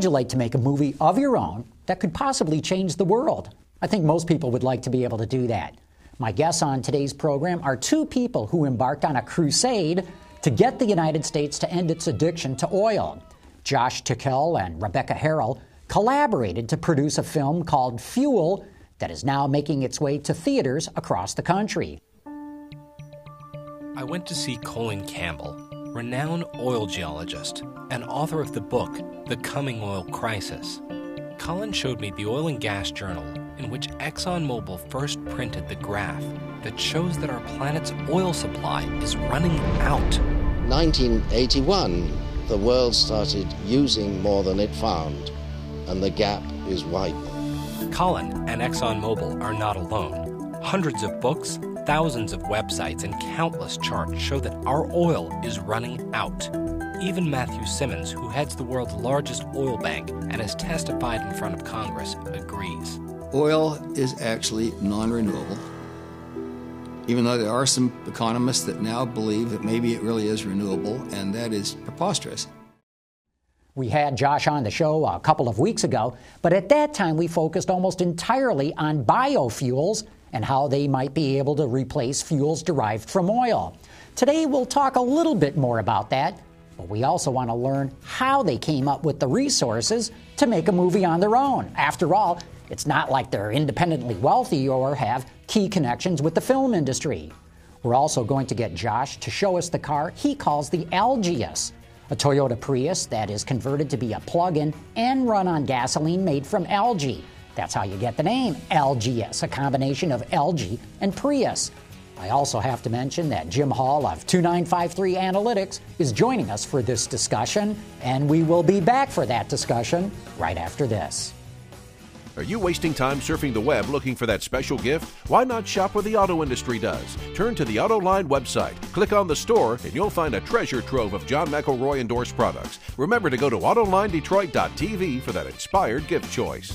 Would you like to make a movie of your own that could possibly change the world? I think most people would like to be able to do that. My guests on today's program are two people who embarked on a crusade to get the United States to end its addiction to oil. Josh Tickell and Rebecca Harrell collaborated to produce a film called Fuel that is now making its way to theaters across the country. I went to see Colin Campbell, renowned oil geologist and author of the book The Coming Oil Crisis. Colin showed me the Oil and Gas Journal, in which ExxonMobil first printed the graph that shows that our planet's oil supply is running out. 1981, the world started using more than it found, and the gap is widening. Colin and ExxonMobil are not alone. Hundreds of books, thousands of websites, and countless charts show that our oil is running out. Even Matthew Simmons, who heads the world's largest oil bank and has testified in front of Congress, agrees. Oil is actually non renewable even though there are some economists that now believe that maybe it really is renewable, and that is preposterous. We had Josh on the show a couple of weeks ago, but at that time we focused almost entirely on biofuels and how they might be able to replace fuels derived from oil. Today we'll talk a little bit more about that, but we also want to learn how they came up with the resources to make a movie on their own. After all, it's not like they're independently wealthy or have key connections with the film industry. We're also going to get Josh to show us the car he calls the Algaeus, a Toyota Prius that is converted to be a plug in and run on gasoline made from algae. That's how you get the name Algaeus, a combination of LG and Prius. I also have to mention that Jim Hall of 2953 Analytics is joining us for this discussion, and we will be back for that discussion right after this. Are you wasting time surfing the web looking for that special gift? Why not shop where the auto industry does? Turn to the AutoLine website, click on the store, and you'll find a treasure trove of John McElroy endorsed products. Remember to go to AutoLineDetroit.tv for that inspired gift choice.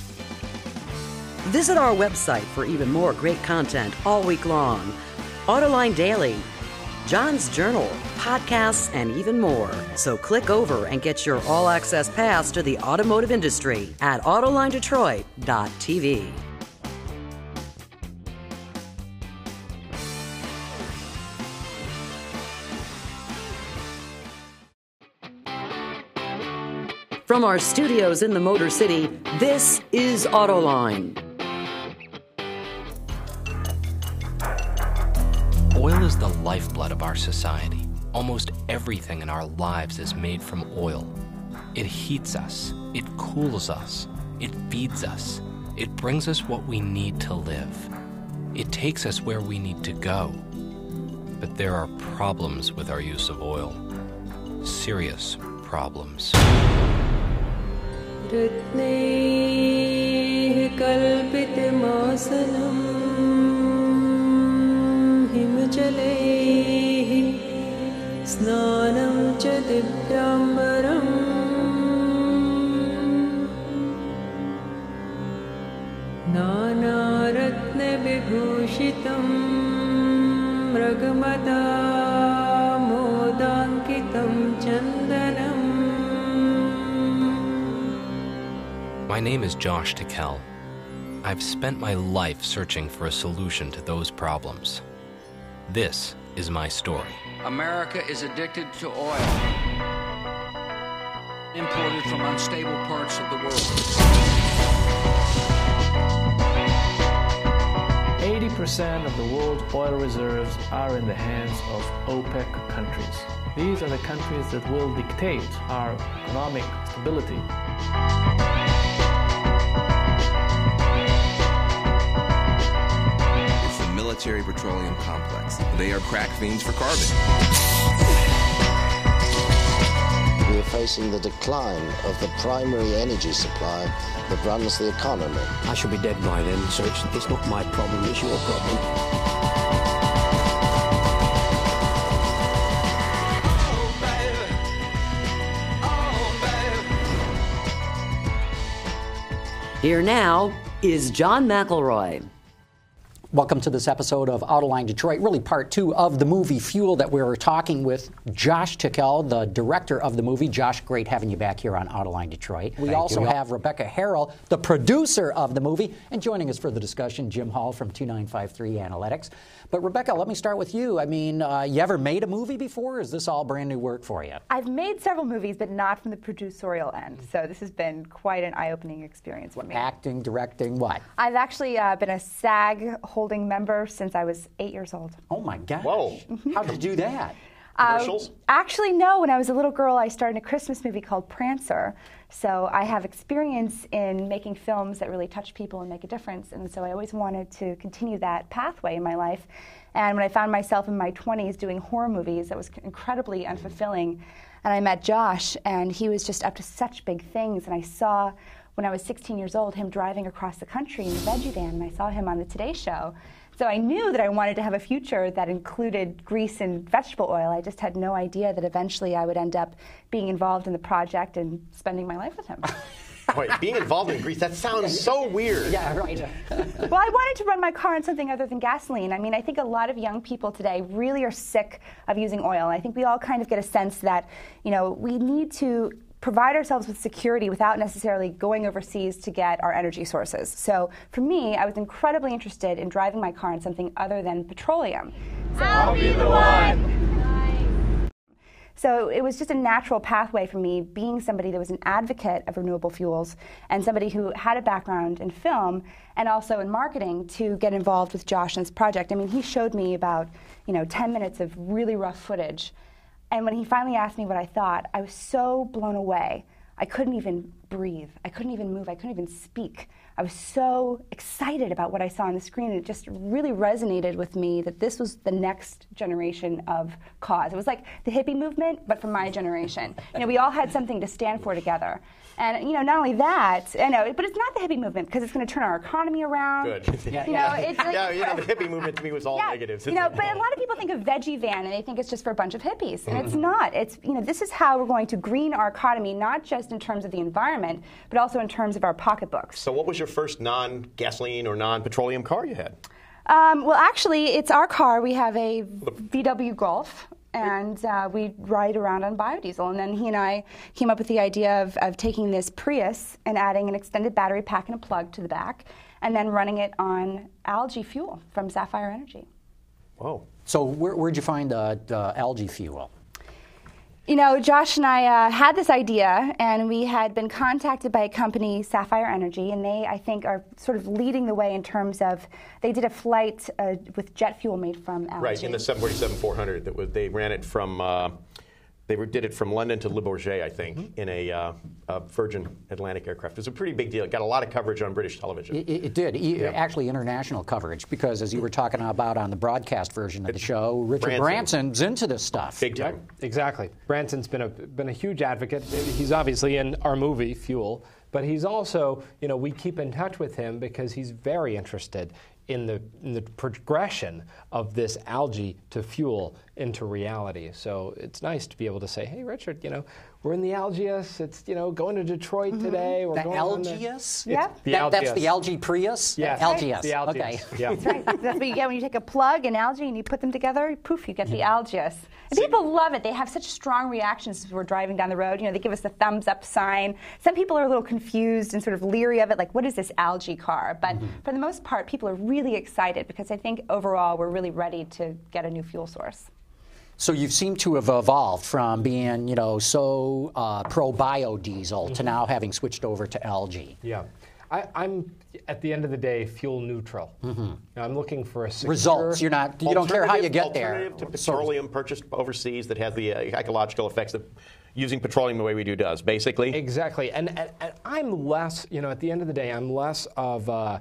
Visit our website for even more great content all week long. AutoLine Daily John's Journal, podcasts, and even more. So click over and get your all access pass to the automotive industry at AutolineDetroit.tv. From our studios in the Motor City, this is Autoline. is the lifeblood of our society. Almost everything in our lives is made from oil. It heats us, it cools us, it feeds us, it brings us what we need to live. It takes us where we need to go. But there are problems with our use of oil. Serious problems. हिमजलैः स्नानं च दिव्याम्बरम् नानारत्नविभूषितं मृगमदा मोदाङ्कितं चन्दनम् My name is Josh Tickell. I've spent my life searching for a solution to those problems. This is my story. America is addicted to oil, imported from unstable parts of the world. 80% of the world's oil reserves are in the hands of OPEC countries. These are the countries that will dictate our economic stability. Military petroleum complex. They are crack fiends for carbon. We are facing the decline of the primary energy supply that runs the economy. I should be dead by then, so it's, it's not my problem, it's your problem. Here now is John McElroy. Welcome to this episode of Autoline Detroit, really part two of the movie Fuel that we were talking with Josh Tickell, the director of the movie. Josh, great having you back here on Autoline Detroit. We Thank also you. have Rebecca Harrell, the producer of the movie, and joining us for the discussion, Jim Hall from 2953 Analytics. But Rebecca, let me start with you. I mean, uh, you ever made a movie before? Or is this all brand new work for you? I've made several movies, but not from the producerial end. So this has been quite an eye-opening experience for me. Acting, directing, what? I've actually uh, been a SAG holding member since I was eight years old. Oh my gosh! Whoa! How'd you do that? Commercials? Uh, actually, no. When I was a little girl, I started a Christmas movie called Prancer. So I have experience in making films that really touch people and make a difference. And so I always wanted to continue that pathway in my life. And when I found myself in my 20s doing horror movies, that was incredibly unfulfilling. And I met Josh, and he was just up to such big things. And I saw, when I was 16 years old, him driving across the country in the veggie van, and I saw him on the Today Show. So I knew that I wanted to have a future that included grease and vegetable oil. I just had no idea that eventually I would end up being involved in the project and spending my life with him. Wait, being involved in grease, that sounds so weird. Yeah, right. well, I wanted to run my car on something other than gasoline. I mean, I think a lot of young people today really are sick of using oil. I think we all kind of get a sense that, you know, we need to provide ourselves with security without necessarily going overseas to get our energy sources. So for me, I was incredibly interested in driving my car on something other than petroleum. So I'll be the one. So it was just a natural pathway for me, being somebody that was an advocate of renewable fuels and somebody who had a background in film and also in marketing to get involved with Josh and this project. I mean, he showed me about, you know, 10 minutes of really rough footage. And when he finally asked me what I thought, I was so blown away. I couldn't even breathe. I couldn't even move. I couldn't even speak. I was so excited about what I saw on the screen. It just really resonated with me that this was the next generation of cause. It was like the hippie movement, but for my generation. You know, we all had something to stand for together. And you know, not only that, I know, but it's not the hippie movement because it's going to turn our economy around. Good. You know, it's like, yeah, you know, the hippie movement to me was all yeah, negatives. You know, but a lot of people think of veggie van and they think it's just for a bunch of hippies, and it's mm-hmm. not. It's you know, this is how we're going to green our economy, not just in terms of the environment, but also in terms of our pocketbooks. So, what was your first non-gasoline or non-petroleum car you had? Um, well, actually, it's our car. We have a VW Golf. And uh, we ride around on biodiesel. And then he and I came up with the idea of, of taking this Prius and adding an extended battery pack and a plug to the back, and then running it on algae fuel from Sapphire Energy. Whoa. So where, where'd you find the, the algae fuel? You know, Josh and I uh, had this idea, and we had been contacted by a company, Sapphire Energy, and they, I think, are sort of leading the way in terms of they did a flight uh, with jet fuel made from algae. Right in the 747-400, that was they ran it from. Uh, they were, did it from London to Le Bourget, I think, Mm-hmm. in a, uh, a Virgin Atlantic aircraft. It was a pretty big deal. It got a lot of coverage on British television. It, it did, e- actually international coverage, because as you were talking about on the broadcast version of the show, Richard Branson. Branson's into this stuff. Big Yep, exactly. Branson's been a been a huge advocate. He's obviously in our movie Fuel, but he's also, you know, we keep in touch with him because he's very interested in the in the progression of this algae to fuel into reality. So it's nice to be able to say, "Hey, Richard, you know, we're in the Algaeus. It's you know going to Detroit mm-hmm. today. We're The going on Algaeus? Yeah. It's the That- that's the Algaeus. algae Prius? Yes. Algaeus. The Algaeus. Okay. Yeah. That's right. That's what you get when you take a plug and algae and you put them together. Poof, you get the algaeus. And people love it. They have such strong reactions as we're driving down the road. You know, they give us the thumbs up sign. Some people are a little confused and sort of leery of it, like, what is this algae car? But mm-hmm. for the most part, people are really excited because I think overall we're really ready to get a new fuel source. So you seem to have evolved from being, you know, so uh, pro biodiesel to now having switched over to algae. Yeah. I, I'm at the end of the day fuel neutral. I'm looking for a secure Results. You're not. You don't care how you get there. Alternative to petroleum purchased overseas that has the uh, ecological effects that using petroleum the way we do does, basically. Exactly. And, and, and I'm less, you know, at the end of the day, I'm less of uh,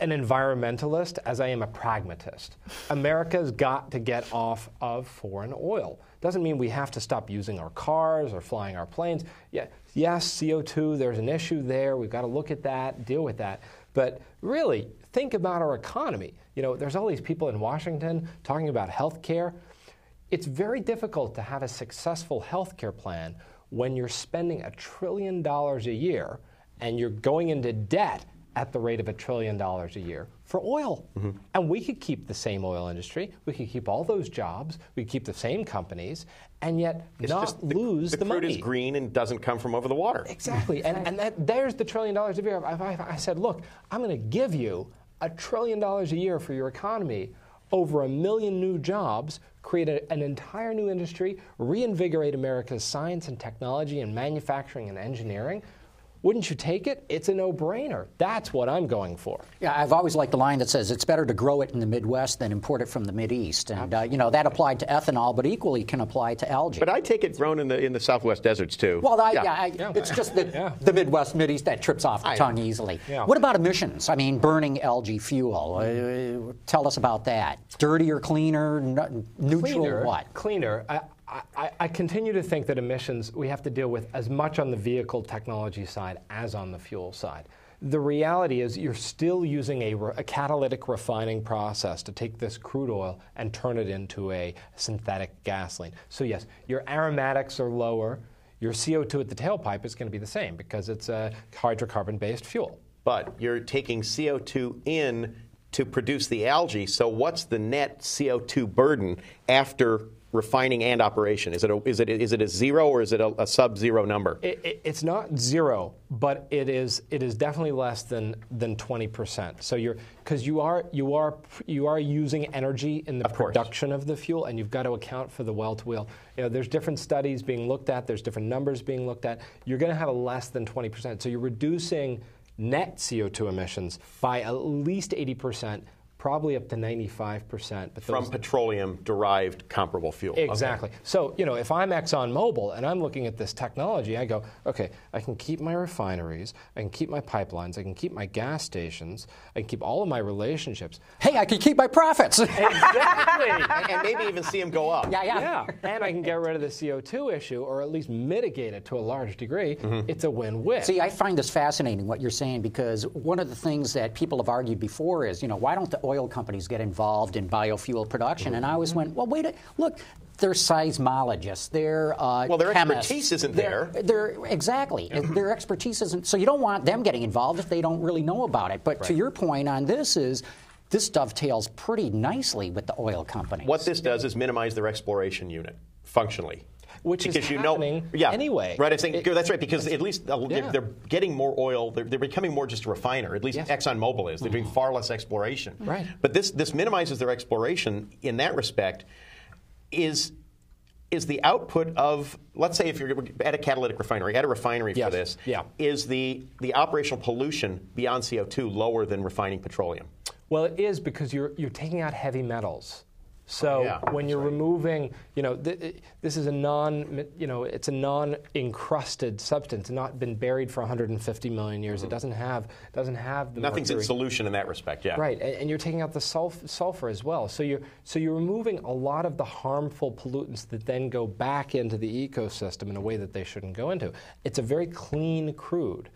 an environmentalist as I am a pragmatist. America's got to get off of foreign oil. Doesn't mean we have to stop using our cars or flying our planes. Yeah, yes, CO2, there's an issue there. We've got to look at that, deal with that. But really, think about our economy. You know, there's all these people in Washington talking about health care. It's very difficult to have a successful health care plan when you're spending a trillion dollars a year and you're going into debt at the rate of a trillion dollars a year for oil. Mm-hmm. And we could keep the same oil industry, we could keep all those jobs, we could keep the same companies, and yet It's not just the, lose the, the, crude is green and doesn't come from over the water. Exactly. And, and that, there's the trillion dollars a year. I, I, I said, look, I'm going to give you a trillion dollars a year for your economy, over a million new jobs, create a, an entire new industry, reinvigorate America's science and technology and manufacturing and engineering. Wouldn't you take it? It's a no brainer. That's what I'm going for. Yeah, I've always liked the line that says it's better to grow it in the Midwest than import it from the Mideast. And, uh, you know, that applied to ethanol, but equally can apply to algae. But I take it grown in the in the Southwest deserts too. Well, I, yeah. yeah, I, it's just the, the Midwest, Mideast that trips off the I- tongue easily. Yeah. What about emissions? I mean, burning algae fuel. Uh, tell us about that. Dirtier, cleaner, n- neutral, cleaner, what? Cleaner. I, I, I continue to think that emissions we have to deal with as much on the vehicle technology side as on the fuel side. The reality is you're still using a, a catalytic refining process to take this crude oil and turn it into a synthetic gasoline. So yes, your aromatics are lower. Your CO2 at the tailpipe is going to be the same because it's a hydrocarbon-based fuel. But you're taking CO2 in to produce the algae. So what's the net CO2 burden after refining and operation? Is it a, is it is it a zero or is it a, a sub-zero number? It, it, it's not zero, but it is it is definitely less than than twenty percent. So you're because you are you are you are using energy in the production of the fuel, and you've got to account for the well to wheel. You know, there's different studies being looked at. There's different numbers being looked at. You're going to have a less than twenty percent. So you're reducing net CO2 emissions by at least eighty percent. Probably up to 95%. But From petroleum-derived comparable fuel. Okay. Exactly. So, you know, if I'm ExxonMobil and I'm looking at this technology, I go, okay, I can keep my refineries, I can keep my pipelines, I can keep my gas stations, I can keep all of my relationships. Hey, I can keep my profits. Exactly. and, and maybe even see them go up. Yeah, yeah. Yeah. and I can get rid of the CO2 issue or at least mitigate it to a large degree. Mm-hmm. It's a win-win. See, I find this fascinating what you're saying because one of the things that people have argued before is, you know, why don't the oil companies get involved in biofuel production? And I always went, well, wait, a, look, they're seismologists, they're uh, Well, their chemists. expertise isn't They're- They're exactly their expertise isn't. So you don't want them getting involved if they don't really know about it. But to your point on this is. This dovetails pretty nicely with the oil companies. What this does is minimize their exploration unit functionally. Which is because you happening know, yeah, anyway. Right, I think It- that's right because at least uh, Yeah. they're getting more oil. They're, they're becoming more just a refiner. At least Yes. ExxonMobil is. They're doing far less exploration. Right. But this this minimizes their exploration in that respect. Is is the output of let's say if you're at a catalytic refinery at a refinery Yes. for this Yeah. is the the operational pollution beyond CO2 lower than refining petroleum? Well, it is because you're you're taking out heavy metals. So Oh, yeah, when you're removing, you know, th- this is a non, you know, it's a non-encrusted substance, not been buried for 150 million years. It doesn't have doesn't have the Mm-hmm. Nothing's in solution in that respect. Yeah. Right, and, and you're taking out the sulf- sulfur as well. So you're so you're removing a lot of the harmful pollutants that then go back into the ecosystem in a way that they shouldn't go into. It's a very clean crude.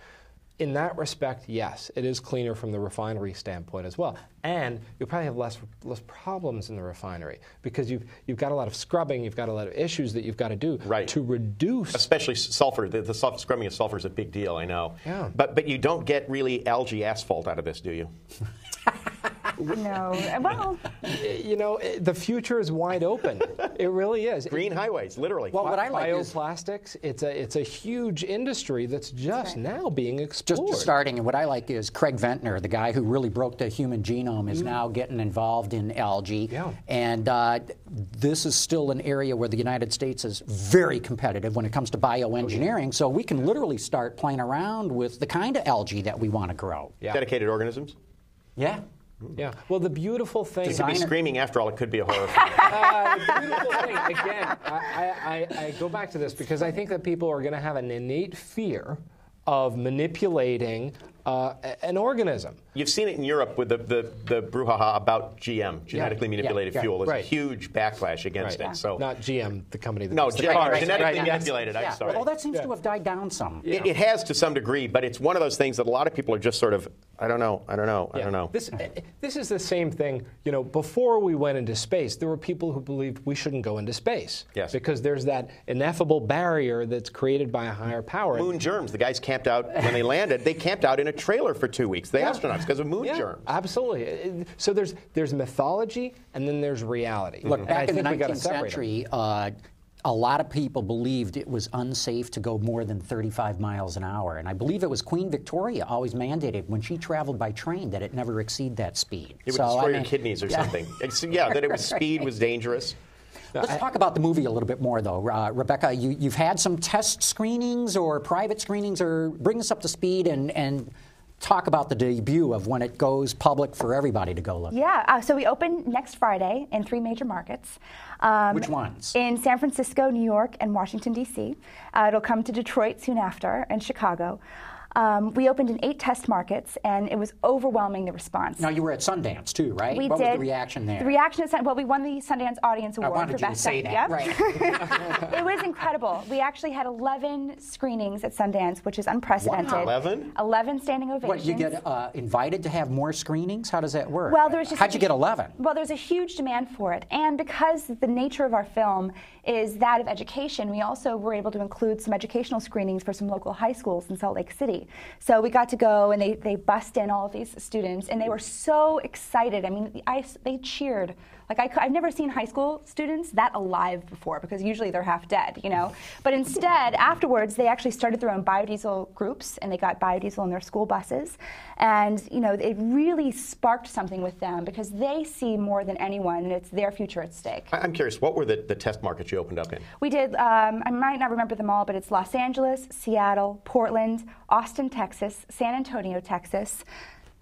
In that respect, yes, it is cleaner from the refinery standpoint as well, and you'll probably have less less problems in the refinery because you've you've got a lot of scrubbing, you've got a lot of issues that you've got to do Right. to reduce. Especially sulfur. The, the sulf- scrubbing of sulfur is a big deal, I know. Yeah. But, but you don't get really algae asphalt out of this, do you? No. Well, You know, the future is wide open. it really is. Green highways, literally. Well, what I like is bioplastics. It's a it's a huge industry that's just now being explored. just starting, and what I like is Craig Venter, the guy who really broke the human genome, is now getting involved in algae. Yeah. And uh, this is still an area where the United States is very competitive when it comes to bioengineering. So we can literally start playing around with the kind of algae that we want to grow. Yeah. Dedicated organisms? Yeah. Yeah. Well, the beautiful thing. It could be screaming after all. It could be a horror film. Uh, the beautiful thing, again, I, I, I, I go back to this because I think that people are going to have an innate fear of manipulating uh, an organism. You've seen it in Europe with the, the, the brouhaha about GM, genetically Yeah, manipulated yeah, fuel. There's right. a huge backlash against Right. it. So Not GM, the company that No, the gen- cars. genetically Right, yes. manipulated. I'm sorry. Well, that seems to have died down some. It, it has to some degree, but it's one of those things that a lot of people are just sort of, I don't know, I don't know, I don't know. This, this is the same thing. You know, before we went into space, there were people who believed we shouldn't go into space. Yes. Because there's that ineffable barrier that's created by a higher power. Moon germs. The guys camped out when they landed. They camped out in a a trailer for two weeks, the Yeah. astronauts, because of moon Yeah, germs. Absolutely. So there's there's mythology and then there's reality. Look, back I in the think we gotta 19th separate them. century, uh, a lot of people believed it was unsafe to go more than 35 miles an hour. And I believe it was Queen Victoria always mandated when she traveled by train that it never exceed that speed. It would So, I destroy your kidneys or Yeah. something. It's- yeah, that it was speed was dangerous. Let's talk about the movie a little bit more, though. Uh, Rebecca, you, you've had some test screenings or private screenings, or bring us up to speed and, and talk about the debut of when it goes public for everybody to go look. Yeah, uh, so we open next Friday in three major markets. Um, Which ones? In San Francisco, New York, and Washington, D.C. Uh, it'll come to Detroit soon after, and Chicago. Um, we opened in eight test markets, and it was overwhelming the response. Now, you were at Sundance, too, right? We what did. was the reaction there? The reaction is well, we won the Sundance Audience Award I Award wanted for you to best say Sec- that, Yep. right. it was incredible. We actually had 11 screenings at Sundance, which is unprecedented. Wow. 11? 11 standing ovations. What, you get uh, invited to have more screenings? How does that work? Well, there was just How'd you get 11? Well, there's a huge demand for it, and because the nature of our film is that of education, we also were able to include some educational screenings for some local high schools in Salt Lake City. So we got to go, and they they bust in all of these students, and they were so excited. I mean, I, they cheered. Like I, have never seen high school students that alive before because usually they're half dead, you know. But instead, afterwards, they actually started their own biodiesel groups and they got biodiesel in their school buses, and you know, it really sparked something with them because they see more than anyone, and it's their future at stake. I- I'm curious, what were the, the test markets you opened up in? We did, um, I might not remember them all, but it's Los Angeles, Seattle, Portland, Austin, Texas, San Antonio, Texas,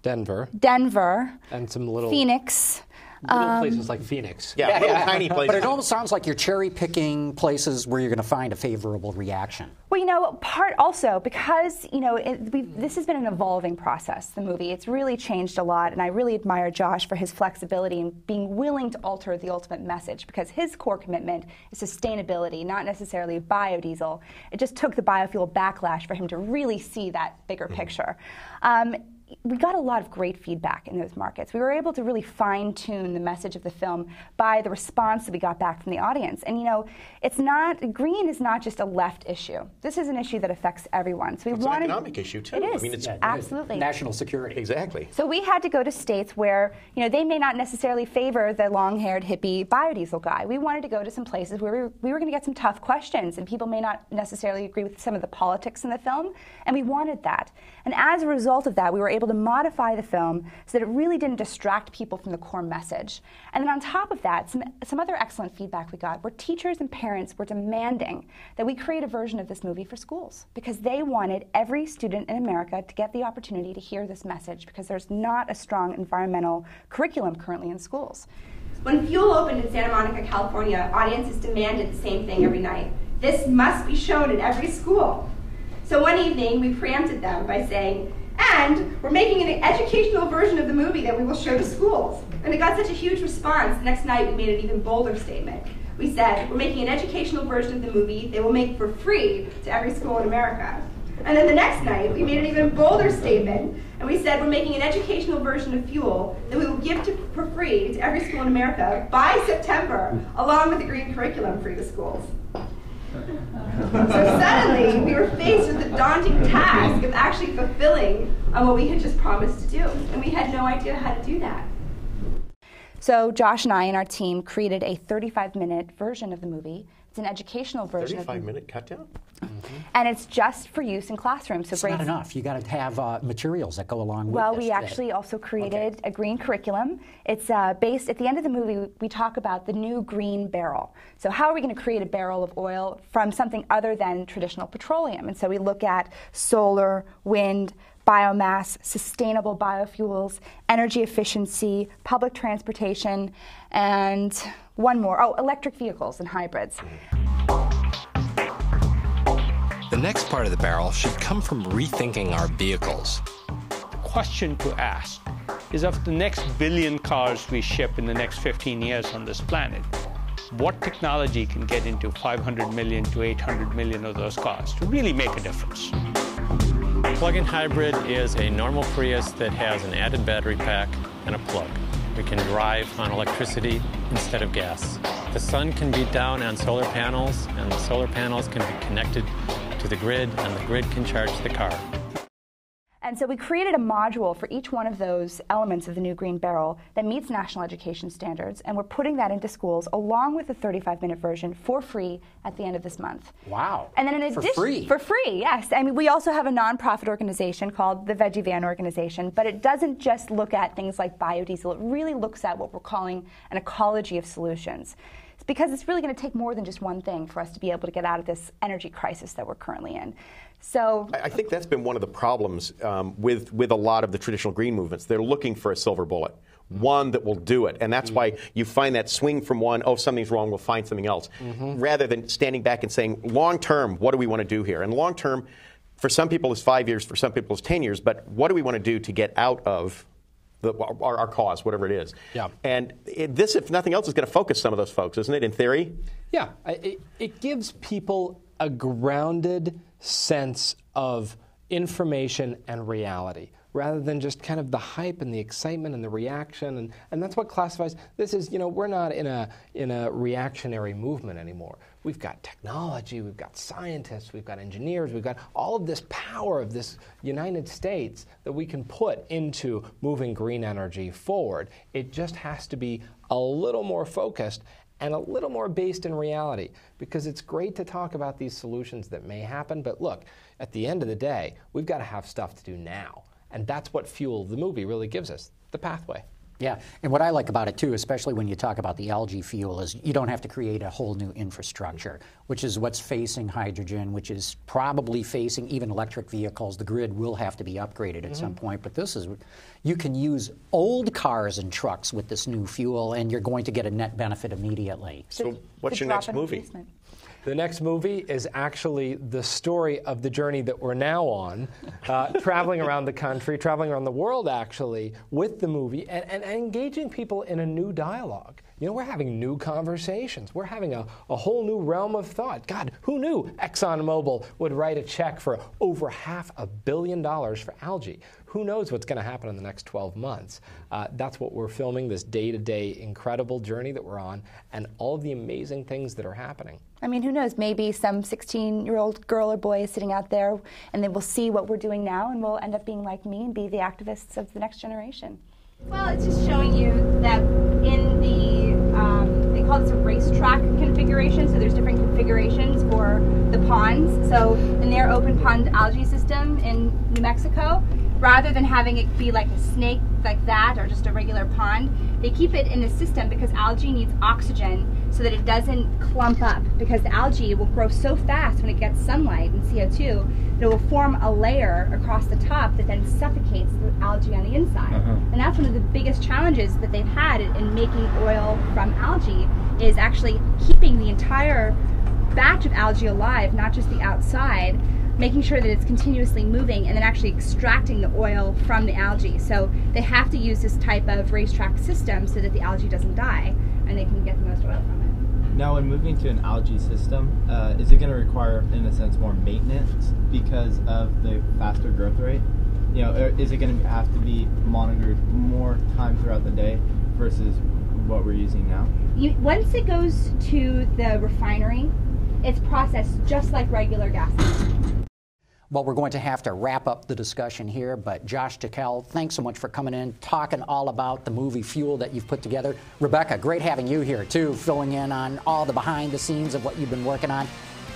Denver. Denver, And some little Phoenix. Little um, places like Phoenix. yeah, tiny places. But it almost sounds like you're cherry picking places where you're going to find a favorable reaction. Well, you know, part also because you know it, we've, this has been an evolving process. The movie it's really changed a lot, and I really admire Josh for his flexibility and being willing to alter the ultimate message because his core commitment is sustainability, not necessarily biodiesel. It just took the biofuel backlash for him to really see that bigger picture. Um, we got a lot of great feedback in those markets. We were able to really fine tune the message of the film by the response that we got back from the audience. And you know, it's not green is not just a left issue. This is an issue that affects everyone. So we It's wanted an economic issue too. It is I mean, it's absolutely national security. Exactly. so we had to go to states where, you know, they may not necessarily favor the long-haired hippie biodiesel guy. We wanted to go to some places where we were, we were going to get some tough questions, and people may not necessarily agree with some of the politics in the film, and we wanted that. And as a result of that, we were able to modify the film so that it really didn't distract people from the core message. And then on top of that, some, some other excellent feedback we got were teachers and parents were demanding that we create a version of this movie for schools because they wanted every student in America to get the opportunity to hear this message because there's not a strong environmental curriculum currently in schools. When Fuel opened in Santa Monica, California, audiences demanded the same thing every night. This must be shown in every school. So one evening, we preempted them by saying, and we're making an educational version of the movie that we will show to schools. And it got such a huge response. The next night, we made an even bolder statement. We said, we're making an educational version of the movie they will make for free to every school in America. And then the next night, we made an even bolder statement, and we said we're making an educational version of Fuel that we will give to, for free to every school in America by September, along with the green curriculum free to schools. So suddenly, we were faced with the daunting task of actually fulfilling on what we had just promised to do, and we had no idea how to do that. So Josh and I and our team created a 35-minute version of the movie. It's an educational version of 35 minute cut down? and it's just for use in classrooms. So It's grades not enough. You got to have uh, materials that go along with Well, this. we actually also created a green curriculum. It's uh, based at the end of the movie. We talk about the new green barrel. So, how are we going to create a barrel of oil from something other than traditional petroleum? And so, we look at solar, wind, biomass, sustainable biofuels, energy efficiency, public transportation, and one more. Oh, electric vehicles and hybrids. The next part of the barrel should come from rethinking our vehicles. The question to ask is of the next billion cars we ship in the next 15 years on this planet, what technology can get into 500 million to 800 million of those cars to really make a difference? Plug-in hybrid is a normal Prius that has an added battery pack and a plug. We can drive on electricity instead of gas. The sun can beat down on solar panels, and the solar panels can be connected to the grid, and the grid can charge the car. And so we created a module for each one of those elements of the new green barrel that meets national education standards, and we're putting that into schools along with the 35 minute version for free at the end of this month. Wow. And then in For addition, free? for free, yes. I mean, we also have a nonprofit organization called the Veggie Van Organization, but it doesn't just look at things like biodiesel. It really looks at what we're calling an ecology of solutions. It's because it's really going to take more than just one thing for us to be able to get out of this energy crisis that we're currently in. So I I think that's been one of the problems um, with with a lot of the traditional green movements. They're looking for a silver bullet, one that will do it, and that's why you find that swing from one, oh, something's wrong, we'll find something else, rather than standing back and saying, long term, what do we want to do here? And long term, for some people, is five years, for some people, is ten years. But what do we want to do to get out of the, our, our cause, whatever it is? Yeah. And it, this, if nothing else, is going to focus some of those folks, isn't it? In theory. Yeah, it, it gives people a grounded sense of information and reality rather than just kind of the hype and the excitement and the reaction. And, and that's what classifies this is you know we're not in a in a reactionary movement anymore. We've got technology we've got scientists we've got engineers we've got all of this power of this united states that we can put into moving green energy forward. It just has to be a little more focused and a little more based in reality because it's great to talk about these solutions that may happen but look at the end of the day we've got to have stuff to do now and that's what fuel the movie really gives us the pathway Yeah, and what I like about it too, especially when you talk about the algae fuel, is you don't have to create a whole new infrastructure, which is what's facing hydrogen, which is probably facing even electric vehicles. The grid will have to be upgraded at some Mm-hmm. Mhm. point, but this is you can use old cars and trucks with this new fuel, and you're going to get a net benefit immediately. So, what's your next movie? The next movie is actually the story of the journey that we're now on, uh, traveling around the country, traveling around the world actually, with the movie and, and, and engaging people in a new dialogue. You know, we're having new conversations. We're having a, a whole new realm of thought. God, who knew ExxonMobil would write a check for over half a billion dollars for algae? Who knows what's going to happen in the next 12 months? Uh, that's what we're filming, this day to day incredible journey that we're on, and all of the amazing things that are happening. I mean, who knows? Maybe some 16 year old girl or boy is sitting out there and they will see what we're doing now and will end up being like me and be the activists of the next generation. Well, it's just showing you that in the, um, they call this a racetrack configuration, so there's different configurations for the ponds. So in their open pond algae system in New Mexico, rather than having it be like a snake like that or just a regular pond, they keep it in a system because algae needs oxygen so that it doesn't clump up because the algae will grow so fast when it gets sunlight and CO2 that it will form a layer across the top that then suffocates the algae on the inside. Uh-huh. And that's one of the biggest challenges that they've had in, in making oil from algae is actually keeping the entire batch of algae alive, not just the outside, making sure that it's continuously moving and then actually extracting the oil from the algae. So they have to use this type of racetrack system so that the algae doesn't die and they can get the most oil from it. Now, when moving to an algae system, uh, is it going to require, in a sense, more maintenance because of the faster growth rate? You know, or is it going to have to be monitored more time throughout the day versus what we're using now? You, once it goes to the refinery, it's processed just like regular gasoline. Well, we're going to have to wrap up the discussion here, but Josh Tickell, thanks so much for coming in, talking all about the movie Fuel that you've put together. Rebecca, great having you here, too, filling in on all the behind the scenes of what you've been working on.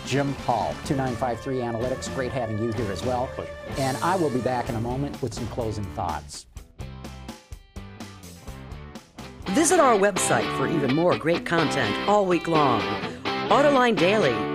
Jim Hall, 2953 Analytics, great having you here as well. And I will be back in a moment with some closing thoughts. Visit our website for even more great content all week long. Autoline Daily,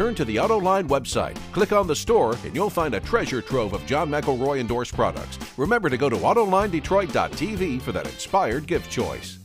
Turn to the AutoLine website, click on the store, and you'll find a treasure trove of John McElroy endorsed products. Remember to go to AutolineDetroit.tv for that inspired gift choice.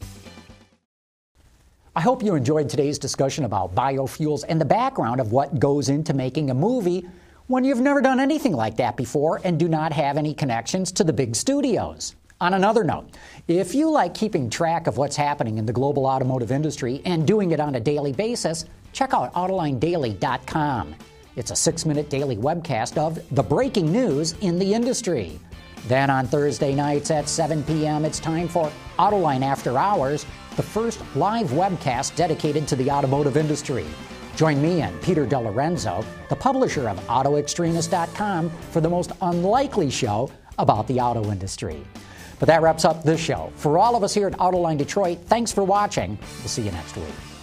I hope you enjoyed today's discussion about biofuels and the background of what goes into making a movie when you've never done anything like that before and do not have any connections to the big studios. On another note, if you like keeping track of what's happening in the global automotive industry and doing it on a daily basis, check out AutolineDaily.com. It's a six minute daily webcast of the breaking news in the industry. Then on Thursday nights at 7 p.m., it's time for Autoline After Hours, the first live webcast dedicated to the automotive industry. Join me and Peter DeLorenzo, the publisher of AutoExtremist.com, for the most unlikely show about the auto industry. But that wraps up this show. For all of us here at Autoline Detroit, thanks for watching. We'll see you next week.